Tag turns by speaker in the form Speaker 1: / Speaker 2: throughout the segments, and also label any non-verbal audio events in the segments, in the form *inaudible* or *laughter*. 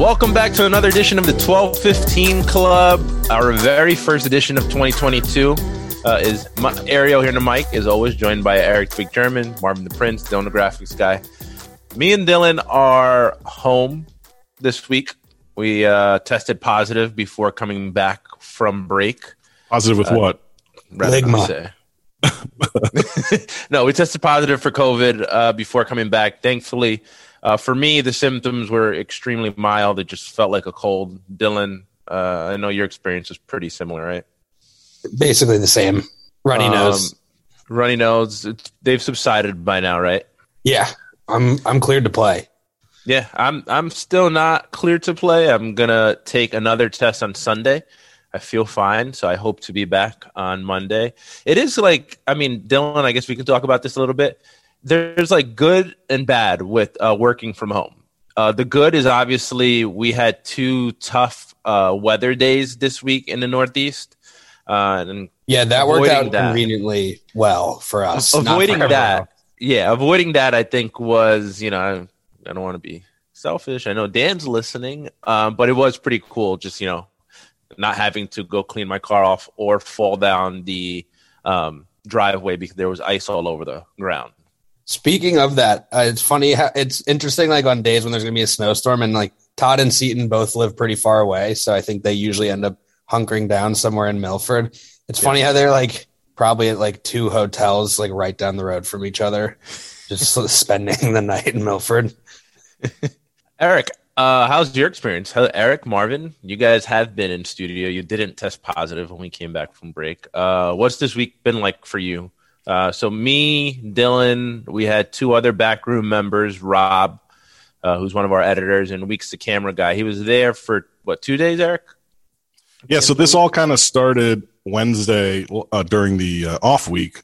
Speaker 1: Welcome back to another edition of the 1215 Club. Our very first edition of 2022 uh, is my, Ariel here in the mic, is always joined by Eric Big German, Marvin the Prince, Dylan the Graphics Guy. Me and Dylan are home this week. We uh, tested positive before coming back from break.
Speaker 2: Positive with what?
Speaker 1: rather
Speaker 3: Ligma.
Speaker 1: say. *laughs* no, we tested positive for COVID uh, before coming back. Thankfully, uh, for me, the symptoms were extremely mild. It just felt like a cold. Dylan, uh, I know your experience is pretty similar, right?
Speaker 3: Basically the same. Runny
Speaker 1: Um,
Speaker 3: nose.
Speaker 1: Runny nose. They've subsided by now, right?
Speaker 3: Yeah, I'm I'm cleared to play.
Speaker 1: Yeah, I'm. I'm still not clear to play. I'm gonna take another test on Sunday. I feel fine, so I hope to be back on Monday. It is like, I mean, Dylan. I guess we can talk about this a little bit. There's like good and bad with uh, working from home. Uh, the good is obviously we had two tough uh, weather days this week in the Northeast, uh, and
Speaker 3: Yeah, that worked out
Speaker 1: that.
Speaker 3: conveniently well for us. not for
Speaker 1: avoiding that yeah avoiding that i think was you know i, I don't want to be selfish i know dan's listening um, but it was pretty cool just you know not having to go clean my car off or fall down the um, driveway because there was ice all over the ground
Speaker 3: Speaking of that, uh, it's funny. How, it's interesting. Like on days when there's going to be a snowstorm, and like Todd and Seaton both live pretty far away, so I think they usually end up hunkering down somewhere in Milford. It's funny how they're like probably at like two hotels, like right down the road from each other, just *laughs* spending the night in Milford. *laughs*
Speaker 1: eric uh, how's your experience eric marvin you guys have been in studio you didn't test positive when we came back from break uh, what's this week been like for you uh, so me dylan we had two other backroom members rob uh, who's one of our editors and weeks the camera guy he was there for what two days eric
Speaker 2: Yeah, so this all kind of started Wednesday uh, during the uh, off week.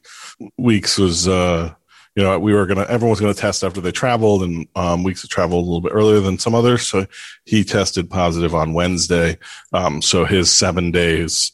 Speaker 2: Weeks was, uh, you know, we were gonna everyone was gonna test after they traveled, and um, weeks traveled a little bit earlier than some others. So he tested positive on Wednesday. Um, so his seven days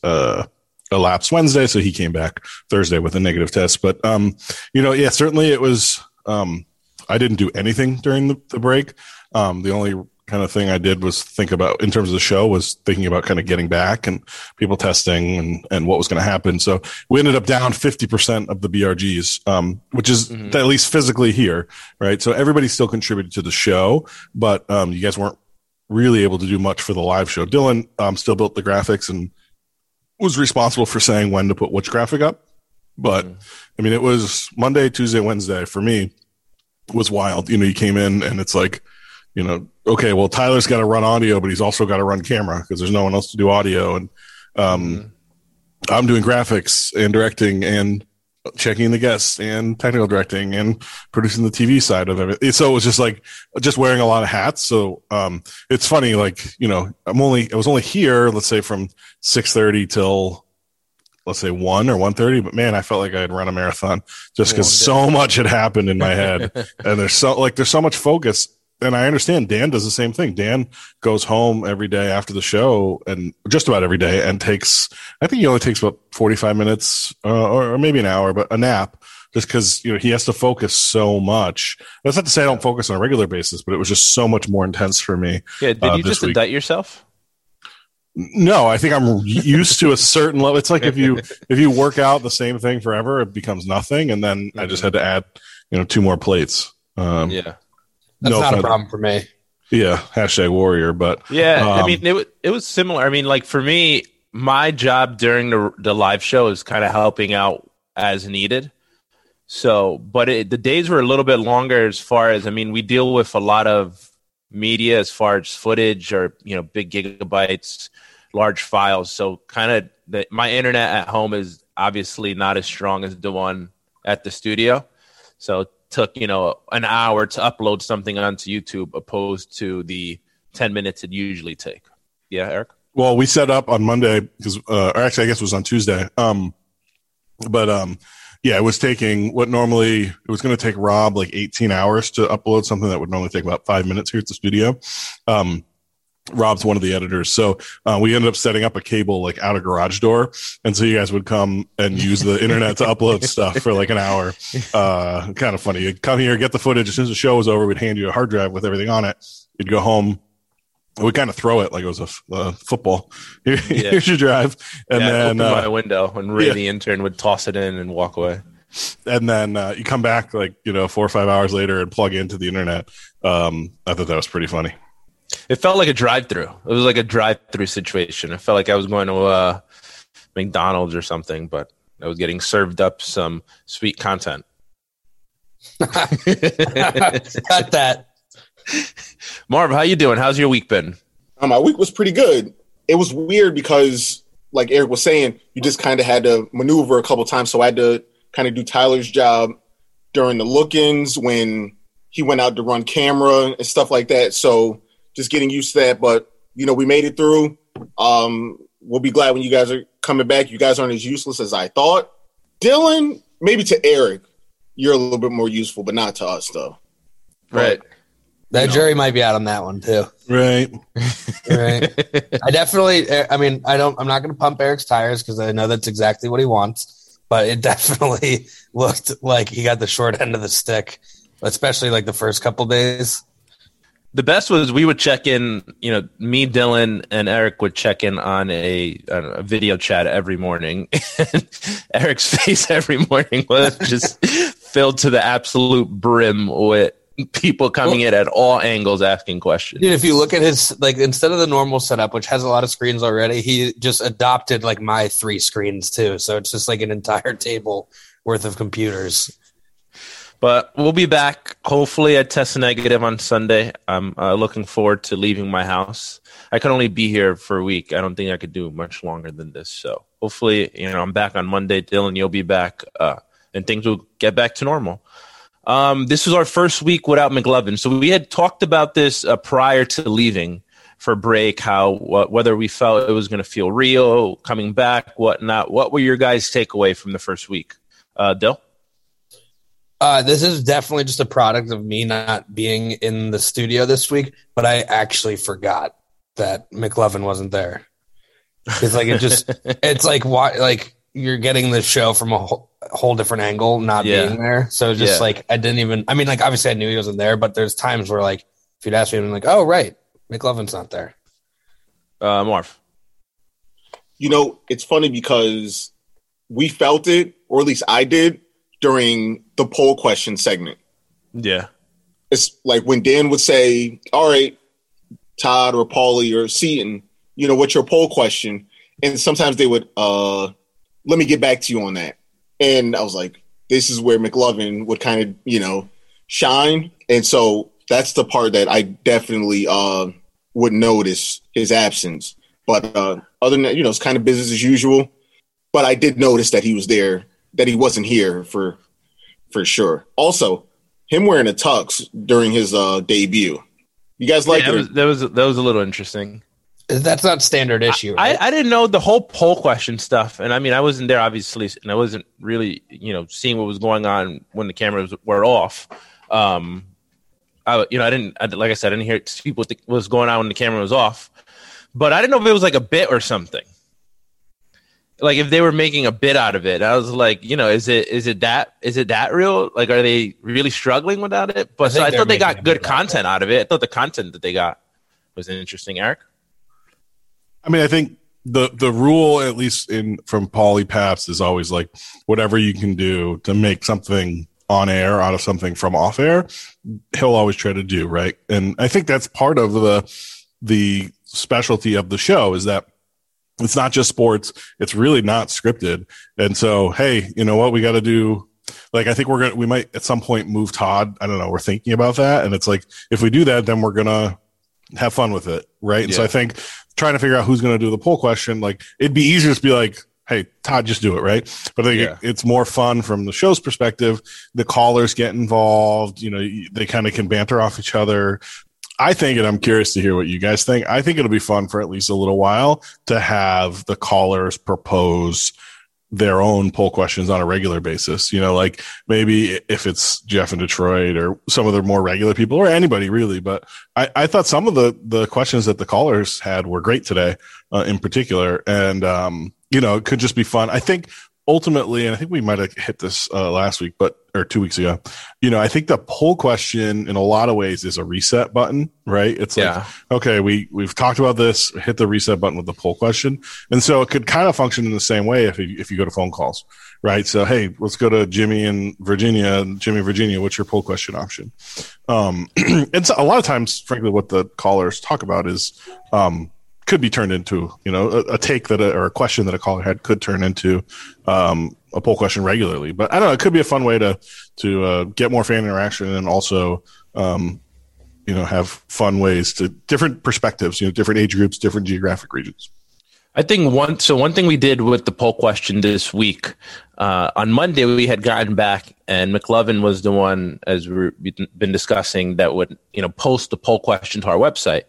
Speaker 2: elapsed Wednesday, so he came back Thursday with a negative test. But um, you know, yeah, certainly it was. Um, I didn't do anything during the, the break. Um, the only kind of thing I did was think about in terms of the show was thinking about kind of getting back and people testing and, and what was going to happen. So we ended up down 50% of the BRGs, um, which is at least physically here, right? So everybody still contributed to the show, but, um, you guys weren't really able to do much for the live show. Dylan, um, still built the graphics and was responsible for saying when to put which graphic up. But I mean, it was Monday, Tuesday, Wednesday for me was wild. You know, you came in and it's like, you know, okay, well, Tyler's got to run audio, but he's also got to run camera because there's no one else to do audio. And um, I'm doing graphics and directing and checking the guests and technical directing and producing the TV side of everything. So it was just like just wearing a lot of hats. So um, it's funny, like you know, I'm only I was only here, let's say from six thirty till let's say one or one thirty. But man, I felt like I had run a marathon just because so much had happened in my head, *laughs* and there's so like there's so much focus. And I understand Dan does the same thing. Dan goes home every day after the show, and just about every day, and takes. I think he only takes about forty five minutes, uh, or, or maybe an hour, but a nap, just because you know he has to focus so much. That's not to say I don't focus on a regular basis, but it was just so much more intense for me.
Speaker 1: yeah did
Speaker 2: uh,
Speaker 1: you just
Speaker 2: week.
Speaker 1: indict yourself
Speaker 2: No, I think I'm used to a certain level. It's like if you *laughs* if you work out the same thing forever, it becomes nothing, and then I just had to add, you know, two more plates. Um,
Speaker 1: yeah
Speaker 3: That's
Speaker 2: no
Speaker 3: not a problem for me.
Speaker 2: Yeah, hashtag warrior, but
Speaker 1: Yeah, I
Speaker 2: Um,
Speaker 1: mean it. It was similar. I mean, like for me, my job during the the live show is kind of helping out as needed. So, but it, the days were a little bit longer as far as I mean, we deal with a lot of media as far as footage or you know big gigabytes, large files. So, kind of my internet at home is obviously not as strong as the one at the studio. So took you know an hour to upload something onto YouTube opposed to the ten minutes it usually take. Yeah, Eric.
Speaker 2: Well, we set up on Monday because, uh, or actually, I guess it was on Tuesday. Um, but um, yeah, it was taking what normally it was going to take Rob like 18 hours to upload something that would normally take about five minutes here at the studio. Um, Rob's one of the editors, so uh, we ended up setting up a cable like out a garage door, and so you guys would come and use the internet to upload *laughs* stuff for like an hour. Uh, kind of funny. You'd come here, get the footage. As soon as the show was over, we'd hand you a hard drive with everything on it. You'd go home, we kind of throw it like it was a f- uh, football. *laughs* Here,
Speaker 1: Yeah.
Speaker 2: Here's your drive, and
Speaker 1: yeah,
Speaker 2: then
Speaker 1: open
Speaker 2: uh,
Speaker 1: my window, and Ray
Speaker 2: yeah.
Speaker 1: the intern would toss it in and walk away.
Speaker 2: and then uh, you come back like you know four or five hours later and plug into the internet. Um, I thought that was pretty funny.
Speaker 1: It felt like a drive-through. It was like a drive-through situation. It felt like I was going to uh, McDonald's or something, but I was getting served up some sweet content. *laughs*
Speaker 3: Got that.
Speaker 1: Marv, how you doing? How's your week been?
Speaker 4: Um, my week was pretty good. It was weird because, like Eric was saying, you just kind of had to maneuver a couple times. So I had to kind of do Tyler's job during the look-ins when he went out to run camera and stuff like that. So just getting used to that. But you know, we made it through. Um, we'll be glad when you guys are coming back. You guys aren't as useless as I thought. Dylan, maybe to Eric, you're a little bit more useful, but not to us though.
Speaker 1: Right.
Speaker 3: That jury might be out on that one too.
Speaker 2: Right. *laughs*
Speaker 3: Right. I definitely. I mean, I don't. I'm not going to pump Eric's tires because I know that's exactly what he wants. But it *laughs* definitely looked like he got the short end of the stick, especially like the first couple days.
Speaker 1: The best was we would check in, you know, me, Dylan, and Eric would check in on a, a video chat every morning. *laughs* Eric's *laughs* face every morning was just filled to the absolute brim with people coming in at all angles asking questions.
Speaker 3: Dude, if you look at his like instead of the normal setup, which has a lot of screens already, he just adopted like my three screens too. So it's just like an entire table worth of computers.
Speaker 1: But we'll be back. Hopefully, I test negative on Sunday. I'm uh, looking forward to leaving my house. I can only be here for a week. I don't think I could do much longer than this. So hopefully, you know, I'm back on Monday. Dylan, you'll be back, uh, and things will get back to normal. Um, this was our first week without McLovin. So we had talked about this uh, prior to leaving for break. How wh- whether we felt it was going to feel real coming back, whatnot. What were your guys' takeaway from the first week, uh, Dill?
Speaker 3: Uh, this is definitely just a product of me not being in the studio this week, but I actually forgot that McLovin wasn't there. It's like it just, *laughs* it's like why, like you're getting the show from a whole, whole different angle, not
Speaker 1: Yeah.
Speaker 3: being there. So just
Speaker 1: Yeah.
Speaker 3: like I didn't even. I mean, like obviously I knew he wasn't there, but there's times where like if you'd ask me, I'm like, oh right, McLovin's not there.
Speaker 1: Uh, Marv.
Speaker 4: you know, it's funny because we felt it, or at least I did, during the poll question segment.
Speaker 1: Yeah.
Speaker 4: It's like when Dan would say, All right, Todd or Paulie or Seaton, you know, what's your poll question? And sometimes they would, uh, let me get back to you on that. And I was like, this is where McLovin would kind of, you know, shine. And so that's the part that I definitely uh, would notice his absence. But uh, other than that, you know, it's kind of business as usual. But I did notice that he was there, that he wasn't here for for sure. Also, him wearing a tux during his uh, debut. You guys like
Speaker 1: yeah, that was that was that was a little interesting.
Speaker 3: That's not standard issue.
Speaker 1: I,
Speaker 3: Right?
Speaker 1: I didn't know the whole poll question stuff, and I mean I wasn't there obviously, and I wasn't really you know seeing what was going on when the cameras were off. Um, I you know I didn't I, like I said I didn't hear see what the, was going on when the camera was off, but I didn't know if it was like a bit or something. Like if they were making a bit out of it, I was like, you know, is it is it that is it that real? Like, are they really struggling without it? But
Speaker 3: I
Speaker 1: so I thought they got good content out of it. I thought the content that they got was interesting. Eric.
Speaker 2: I mean, I think the the rule, at least in from Paulie Pabst, is always like whatever you can do to make something on air out of something from off air, he'll always try to do right. And I think that's part of the the specialty of the show is that it's not just sports; it's really not scripted. And so, hey, you know what? We got to do. Like, I think we're gonna we might at some point move Todd. I don't know. We're thinking about that, and it's like if we do that, then we're gonna have fun with it, right? And so I think trying to figure out who's going to do the poll question, like it'd be easier to be like, "Hey, Todd, just do it," right? But I think
Speaker 1: Yeah.
Speaker 2: it's more fun from the show's perspective. The callers get involved. You know, they kind of can banter off each other. I think, and I'm curious to hear what you guys think. I think it'll be fun for at least a little while to have the callers propose their own poll questions on a regular basis. You know, like maybe if it's Jeff in Detroit or some of the more regular people or anybody really. But I, I thought some of the the questions that the callers had were great today, uh, in particular, and um, you know, it could just be fun. I think ultimately, and I think we might have hit this uh, last week, but or two weeks ago. You know, I think the poll question in a lot of ways is a reset button, right? It's like,
Speaker 1: Yeah.
Speaker 2: okay, we we've talked about this, hit the reset button with the poll question, and so it could kind of function in the same way if you, if you go to phone calls, right? So hey, let's go to Jimmy in Virginia. Jimmy, Virginia, what's your poll question option? Um, *clears throat* so a lot of times, frankly, what the callers talk about is um, could be turned into you know a, a take that a, or a question that a caller had could turn into um, a poll question regularly. But I don't know. It could be a fun way to to uh, get more fan interaction and also um, you know have fun ways to different perspectives. You know, different age groups, different geographic regions.
Speaker 1: I think one so one thing we did with the poll question this week uh, on Monday we had gotten back and McLovin was the one as we- we've been discussing that would you know post the poll question to our website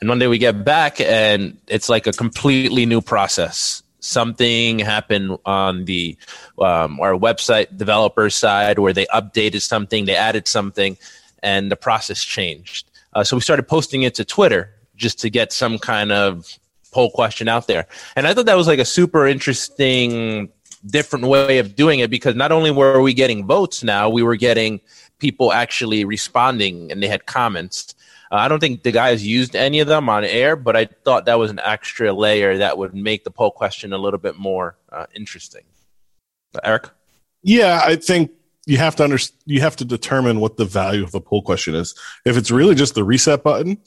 Speaker 1: and one day we get back and it's like a completely new process. Something happened on the um, our website developer side where they updated something, they added something, and the process changed. Uh, so we started posting it to Twitter just to get some kind of poll question out there. And I thought that was like a super interesting, different way of doing it because not only were we getting votes now, we were getting people actually responding and they had comments. Uh, I don't think the guys used any of them on air, but I thought that was an extra layer that would make the poll question a little bit more uh, interesting. Eric?
Speaker 2: Yeah, I think you have to under, you have to determine what the value of the poll question is. If it's really just the reset button,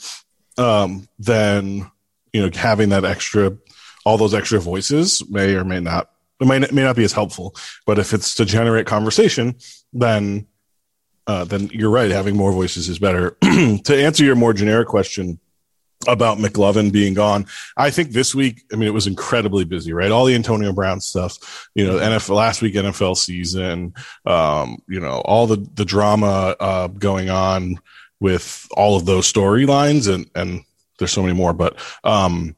Speaker 2: um, then you know having that extra, all those extra voices may or may not it may may not be as helpful. But if it's to generate conversation, then uh, then you're right. Having more voices is better. *clears throat* to answer your more generic question about McLovin being gone, I think this week, I mean, it was incredibly busy, right? All the Antonio Brown stuff, you know, NFL last week NFL season, um, you know, all the the drama uh, going on with all of those storylines, and and there's so many more, but um,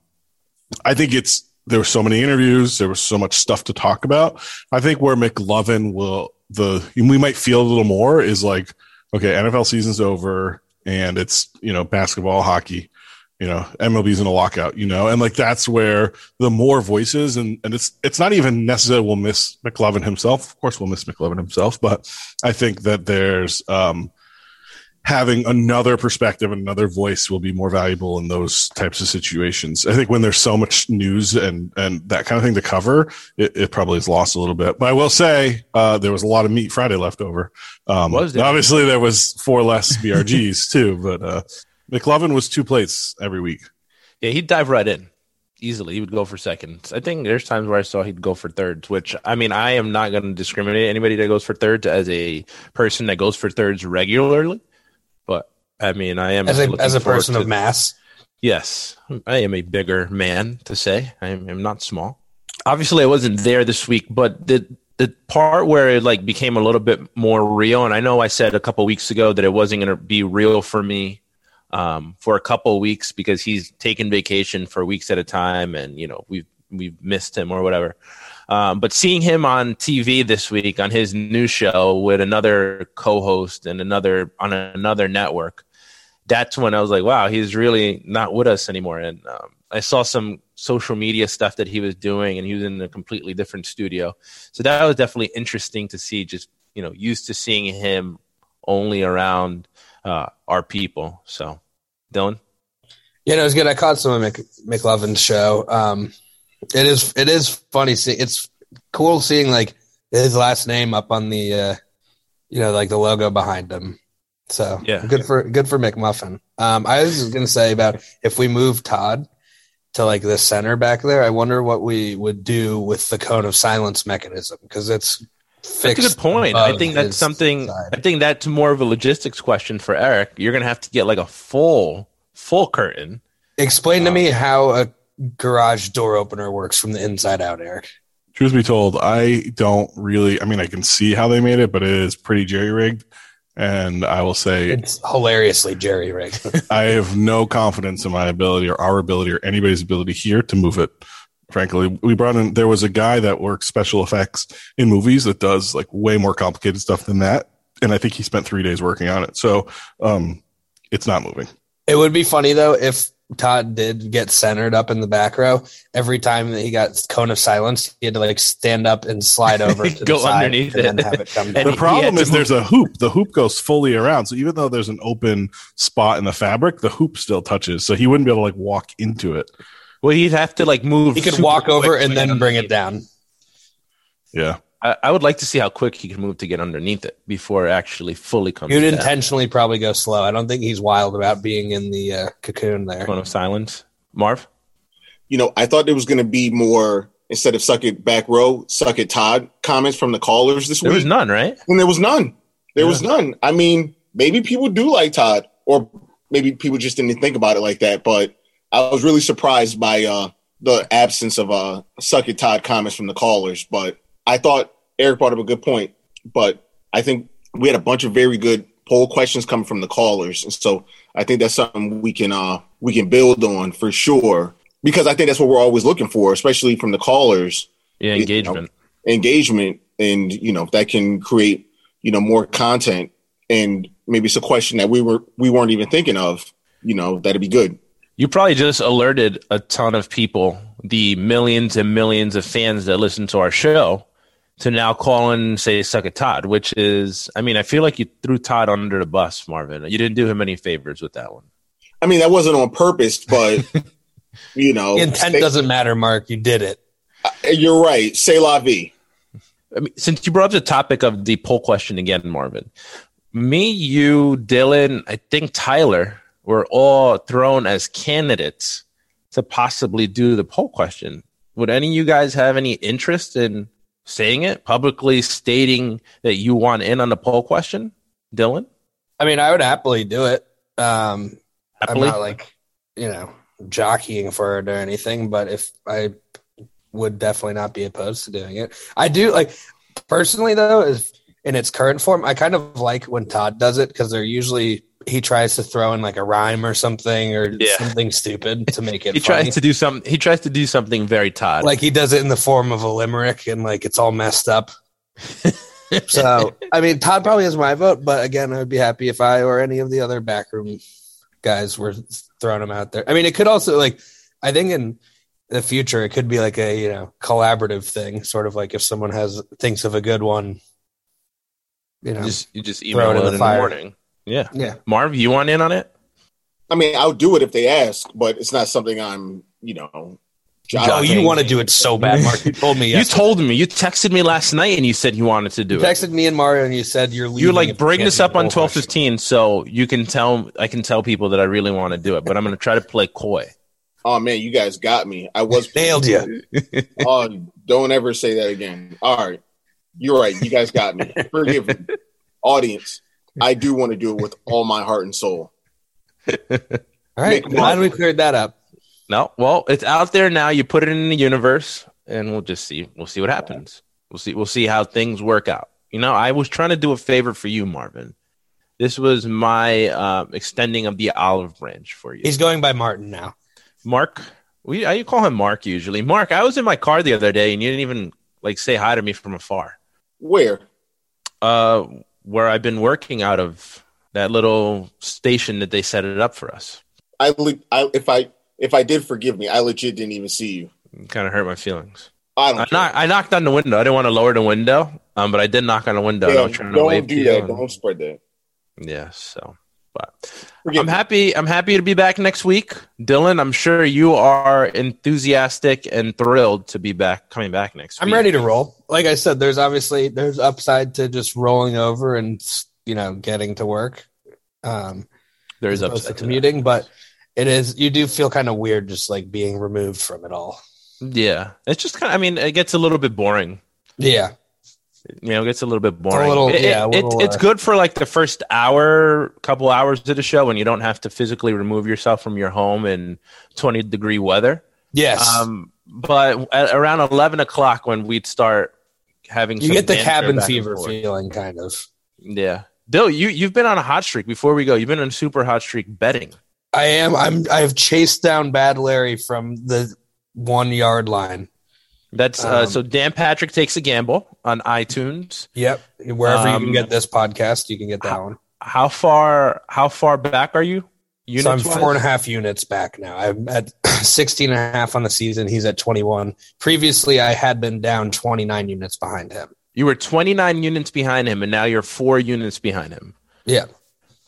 Speaker 2: I think it's there were so many interviews, there was so much stuff to talk about. I think where McLovin will the we might feel a little more is like, okay, NFL season's over, and it's you know basketball, hockey you know mlb's in a lockout you know? And like that's where the more voices and and it's it's not even necessarily we'll miss mclovin himself. Of course we'll miss mclovin himself but i think that there's um having another perspective and another voice will be more valuable in those types of situations i think when there's so much news and and that kind of thing to cover it, it probably is lost a little bit but i will say uh there was a lot of meat friday left over um
Speaker 1: Was there?
Speaker 2: obviously there was four less brgs *laughs* too but uh McLovin was two plates every week.
Speaker 1: Yeah, he'd dive right in easily. He would go for seconds. I think there's times where I saw he'd go for thirds, which I mean, I am not going to discriminate anybody that goes for thirds as a person that goes for thirds regularly. But I mean, I am
Speaker 3: as a as a
Speaker 1: forward
Speaker 3: person
Speaker 1: to-
Speaker 3: of mass.
Speaker 1: Yes, I am a bigger man to say. I am I'm not small. Obviously, I wasn't there this week, but the the part where it like became a little bit more real, and I know I said a couple weeks ago that it wasn't going to be real for me um, for a couple weeks because he's taken vacation for weeks at a time, and you know we've we've missed him or whatever. Um, but seeing him on TV this week on his new show with another co-host and another on another network, that's when I was like, wow, he's really not with us anymore. And um, I saw some social media stuff that he was doing, and he was in a completely different studio. So that was definitely interesting to see. Just you know, used to seeing him only around uh, our people. So, Dylan,
Speaker 3: Yeah, no, it was good. I caught some of Mc, McLovin's show. Um, it is it is funny. See, it's cool seeing like his last name up on the uh, you know like the logo behind him. So
Speaker 1: Yeah.
Speaker 3: good for good for McMuffin. Um, I was gonna say about if we move Todd to like the center back there, I wonder what we would do with the cone of silence mechanism because it's
Speaker 1: that's a good point. I think that's something.
Speaker 3: side.
Speaker 1: I think that's more of a logistics question for Eric. You're gonna have to get like a full full curtain.
Speaker 3: Explain to me how a garage door opener works from the inside out, Eric.
Speaker 2: Truth be told, I don't really. I mean, I can see how they made it, but it is pretty jerry rigged. and I will say
Speaker 3: It's hilariously jerry rigged. *laughs*
Speaker 2: I have no confidence in my ability or our ability or anybody's ability here to move it. Frankly, we brought in there was a guy that works special effects in movies that does like way more complicated stuff than that, and I think he spent three days working on it. So, um, it's not moving.
Speaker 3: it would be funny though if Todd did get centered up in the back row. Every time that he got cone of silence, he had to like stand up and slide over *laughs* to
Speaker 1: Go
Speaker 3: the side
Speaker 1: underneath
Speaker 3: and then
Speaker 1: it.
Speaker 3: have it come *laughs* down.
Speaker 2: The problem is there's a hoop. The hoop goes fully around. So even though there's an open spot in the fabric, the hoop still touches. So he wouldn't be able to like walk into it.
Speaker 1: Well, he'd have to like move.
Speaker 3: He could walk over and then bring it down.
Speaker 2: Yeah.
Speaker 1: I, I would like to see how quick he can move to get underneath it before it actually fully comes.
Speaker 3: He would
Speaker 1: down.
Speaker 3: intentionally probably go slow. I don't think he's wild about being in the uh, cocoon there.
Speaker 1: Cone of silence, Marv.
Speaker 4: You know, I thought there was going to be more instead of suck it back row, suck it Todd comments from the callers this
Speaker 1: There
Speaker 4: week.
Speaker 1: was none, right?
Speaker 4: and there was none. There was none. I mean, maybe people do like Todd, or maybe people just didn't think about it like that. But I was really surprised by uh, the absence of uh, suck it Todd comments from the callers. But I thought Eric brought up a good point. But I think we had a bunch of very good poll questions coming from the callers, and so I think that's something we can uh, we can build on for sure. Because I think that's what we're always looking for, especially from the callers
Speaker 1: Yeah,
Speaker 4: You know,
Speaker 1: engagement.
Speaker 4: engagement and you know that can create you know more content and maybe it's a question that we were we weren't even thinking of you know that'd be good
Speaker 1: You probably just alerted a ton of people, the millions and millions of fans that listen to our show, to now call and say "suck it, Todd," which is, I mean, I feel like you threw Todd under the bus, Marvin. You didn't do him any favors with that one.
Speaker 4: i mean that wasn't on purpose but *laughs* you know
Speaker 3: Intent
Speaker 4: say-
Speaker 3: doesn't matter, Mark. You did it.
Speaker 4: Uh, you're right c'est la vie
Speaker 1: I mean, since you brought up the topic of the poll question again, Marvin, me, you, Dylan, I think Tyler were all thrown as candidates to possibly do the poll question. Would any of you guys have any interest in saying it publicly, stating that you want in on the poll question, Dylan?
Speaker 3: I mean, I would happily do it. Um,
Speaker 1: Happily?
Speaker 3: I'm not like, you know, jockeying for it or anything, but if I would definitely not be opposed to doing it. I do like personally though, is in its current form, I kind of like when Todd does it because they're usually he tries to throw in like a rhyme or something or
Speaker 1: Yeah.
Speaker 3: something stupid to make it *laughs*
Speaker 1: He
Speaker 3: funny.
Speaker 1: tries to do some. He tries to do something very Todd.
Speaker 3: like he does it in the form of a limerick and like it's all messed up. *laughs* so I mean, Todd probably has my vote, but again, I would be happy if I or any of the other backroom guys were throwing him out there. I mean, it could also like I think in the future it could be like a you know collaborative thing, sort of like if someone has thinks of a good one, you know,
Speaker 1: you just you just
Speaker 3: Throw
Speaker 1: email
Speaker 3: it in
Speaker 1: in
Speaker 3: the
Speaker 1: the,
Speaker 3: fire.
Speaker 1: morning. Yeah,
Speaker 3: yeah.
Speaker 1: Marv, you want in on it?
Speaker 4: i mean i'll do it if they ask but it's not something i'm you know
Speaker 3: Oh, you want to do it so bad, Mark. You told me. *laughs*
Speaker 1: You told me. You texted me last night, and you said you wanted to do
Speaker 3: You
Speaker 1: it.
Speaker 3: texted me and Mario, and you said you're.
Speaker 1: You were
Speaker 3: leaving
Speaker 1: like,
Speaker 3: if
Speaker 1: bring this up on
Speaker 3: whole
Speaker 1: twelve
Speaker 3: question."
Speaker 1: fifteen, so you can tell. I can tell people that I really want to do it, but I'm going to try to play coy.
Speaker 4: oh man you guys got me i was *laughs*
Speaker 3: Nailed you. *laughs*
Speaker 4: oh don't ever say that again all right you're right you guys got me forgive me audience i do want to do it with all my heart and soul *laughs*
Speaker 3: All right,
Speaker 4: Make
Speaker 3: glad
Speaker 4: Mark.
Speaker 3: we cleared that up.
Speaker 1: No, well, it's out there now. You put it in the universe, and we'll just see. We'll see what happens. We'll see. We'll see how things work out. You know, I was trying to do a favor for you, Marvin. This was my uh, extending of the olive branch for you.
Speaker 3: He's going by Martin now.
Speaker 1: Mark, we I you call him Mark usually. Mark, I was in my car the other day, and you didn't even like say hi to me from afar.
Speaker 4: where
Speaker 1: Uh, where I've been working out of that little station that they set it up for us.
Speaker 4: I, I if I if I did forgive me, I legit didn't even see you.
Speaker 1: Kind of hurt my feelings.
Speaker 4: I don't.
Speaker 1: I, knock, I knocked on the window. I didn't want to lower the window, um, but I did knock on the window.
Speaker 4: Yeah,
Speaker 1: was trying to wave
Speaker 4: don't
Speaker 1: to
Speaker 4: do that. Don't spread that.
Speaker 1: Yeah, so but
Speaker 4: Forgive
Speaker 1: I'm
Speaker 4: me.
Speaker 1: happy. I'm happy to be back next week, Dylan. I'm sure you are enthusiastic and thrilled to be back, coming back next week.
Speaker 3: I'm
Speaker 1: week.
Speaker 3: ready to roll. Like I said, there's obviously there's upside to just rolling over and you know getting to work. Um,
Speaker 1: There is upside to
Speaker 3: commuting, but it is you do feel kind of weird just like being removed from it all.
Speaker 1: Yeah, it's just kind of. I mean, it gets a little bit boring.
Speaker 3: Yeah,
Speaker 1: You know, it gets a little bit boring.
Speaker 3: little-
Speaker 1: It-
Speaker 3: yeah,
Speaker 1: it-
Speaker 3: little,
Speaker 1: it's
Speaker 3: uh,
Speaker 1: good for like the first hour, couple hours of the show when you don't have to physically remove yourself from your home in 20 degree weather.
Speaker 3: yes.
Speaker 1: Um, but at around 11 o'clock when we'd start having
Speaker 3: you get the cabin fever feeling, kind of.
Speaker 1: Yeah. Dill, you you've been on a hot streak. Before we go, you've been on a super hot streak betting.
Speaker 3: I am. I'm. I've chased down Bad Larry from the one yard line.
Speaker 1: That's uh,
Speaker 3: Um,
Speaker 1: so. Dan Patrick takes a gamble on iTunes.
Speaker 3: Yep. Wherever you
Speaker 1: Um,
Speaker 3: can get this podcast, you can get that one.
Speaker 1: How far? How far back are you?
Speaker 3: So I'm four and a half units back now. I'm at *clears throat* 16 and a half on the season. He's at 21. Previously, I had been down 29 units behind him.
Speaker 1: You were 29 units behind him, and now you're four units behind him.
Speaker 3: Yeah.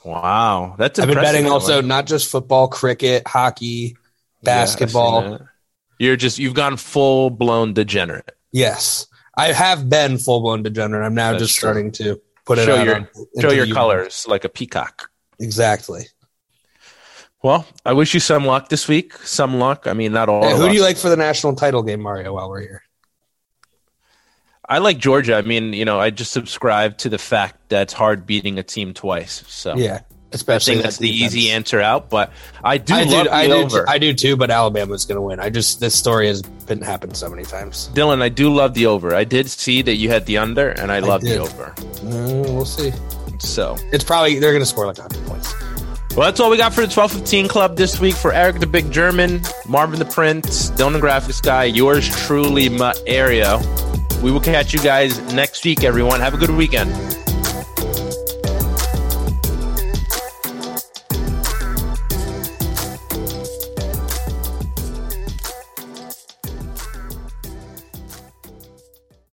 Speaker 1: Wow, that's
Speaker 3: I've been betting also not just football, cricket, hockey,
Speaker 1: Yeah,
Speaker 3: basketball.
Speaker 1: that. You're just you've gone full blown degenerate.
Speaker 3: yes. I have been full blown degenerate. I'm now
Speaker 1: That's
Speaker 3: just
Speaker 1: true.
Speaker 3: starting to put it
Speaker 1: Show your-
Speaker 3: on-
Speaker 1: Show your colors like a peacock.
Speaker 3: Exactly.
Speaker 1: Well, I wish you some luck this week. Some luck. I mean, not all.
Speaker 3: Hey, who
Speaker 1: luck.
Speaker 3: do you like for the national title game, Mario, while we're here?
Speaker 1: I like Georgia. I mean, you know, I just subscribe to the fact that it's hard beating a team twice. So
Speaker 3: Yeah.
Speaker 1: I
Speaker 3: Especially
Speaker 1: think that's the easy answer out. But I do
Speaker 3: I
Speaker 1: love
Speaker 3: do,
Speaker 1: the
Speaker 3: I do,
Speaker 1: over.
Speaker 3: I do too, but Alabama's going to win. I just this story has been happened so many times.
Speaker 1: Dylan, I do love the over. I did see that you had the under, and I, love the over.
Speaker 3: Uh, we'll see.
Speaker 1: So,
Speaker 3: It's probably they're going to score like 100 points.
Speaker 1: well, that's all we got for the 1215 Club this week. For Eric the Big German, Marvin the Prince, Dylan the Graphics Guy, yours truly, Ma Ario. We will catch you guys next week, everyone. Have a good weekend.